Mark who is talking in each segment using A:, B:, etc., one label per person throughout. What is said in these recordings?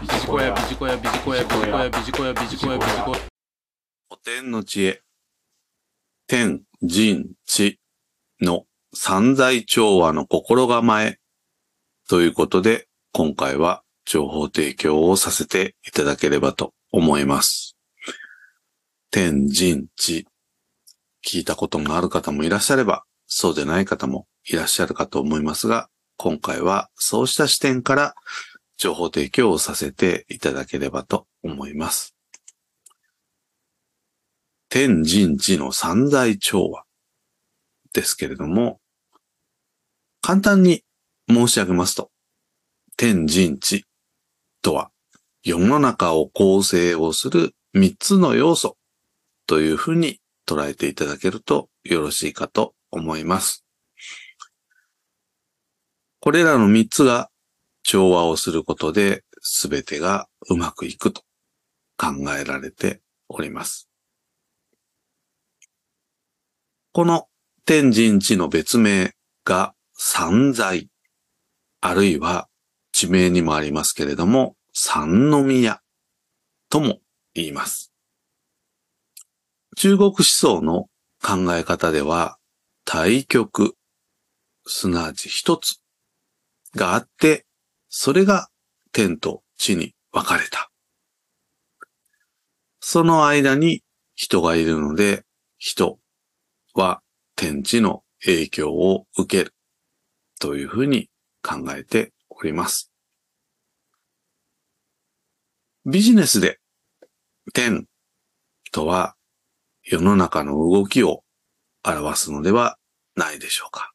A: ビジコヤビジコヤビジコヤビジコヤビジコヤビジコヤビジコヤ
B: 古典の知恵。天、人、地の三在調和の心構え。ということで、今回は情報提供をさせていただければと思います。天、人、地。聞いたことがある方もいらっしゃれば、そうでない方もいらっしゃるかと思いますが、今回はそうした視点から情報提供をさせていただければと思います。天人地の三大調和ですけれども、簡単に申し上げますと、天人地とは世の中を構成をする三つの要素というふうに捉えていただけるとよろしいかと思います。これらの三つが調和をすることで全てがうまくいくと考えられております。この天神地の別名が三在、あるいは地名にもありますけれども、三宮とも言います。中国思想の考え方では、対極、すなわち一つがあって、それが天と地に分かれた。その間に人がいるので、人は天地の影響を受けるというふうに考えております。ビジネスで天とは世の中の動きを表すのではないでしょうか。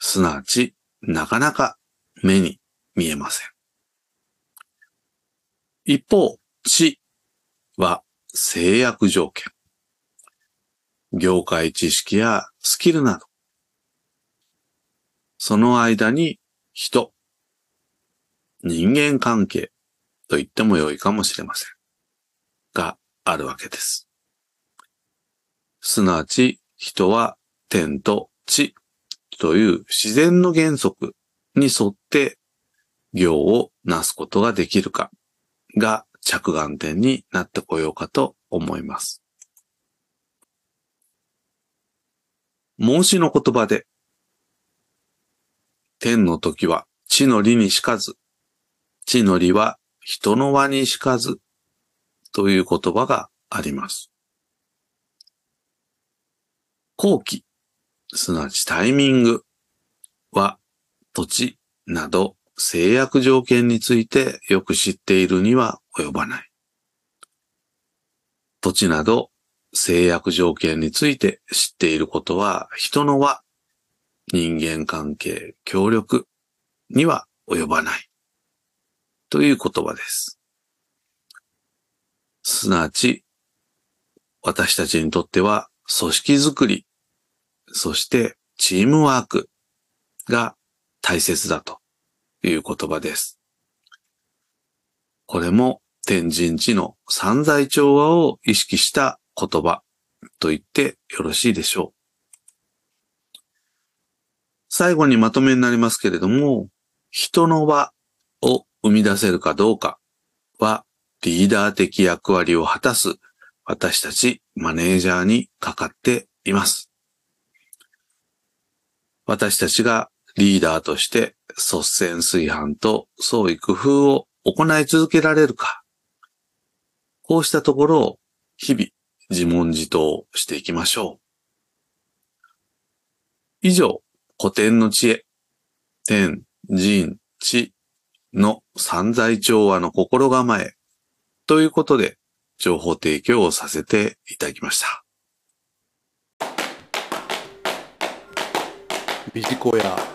B: すなわち、なかなか目に見えません。一方、地は制約条件。業界知識やスキルなど。その間に人、人間関係と言っても良いかもしれません。があるわけです。すなわち人は天と地という自然の原則に沿って行をなすことができるかが着眼点になってこようかと思います。孟子の言葉で、天の時は地の利にしかず、地の利は人の輪にしかず、という言葉があります。後期、すなわちタイミングは土地など制約条件についてよく知っているには及ばない。土地など制約条件について知っていることは人の輪、人間関係、協力には及ばない。という言葉です。すなわち、私たちにとっては組織づくり、そしてチームワークが大切だという言葉です。これも天神地の三在調和を意識した言葉と言ってよろしいでしょう。最後にまとめになりますけれども、人の輪を生み出せるかどうかはリーダー的役割を果たす私たちマネージャーにかかっています。私たちがリーダーとして率先炊飯と創意工夫を行い続けられるか。こうしたところを日々自問自答していきましょう。以上、古典の知恵、天、人、地の三在調和の心構えということで情報提供をさせていただきました。
A: ビジコヤ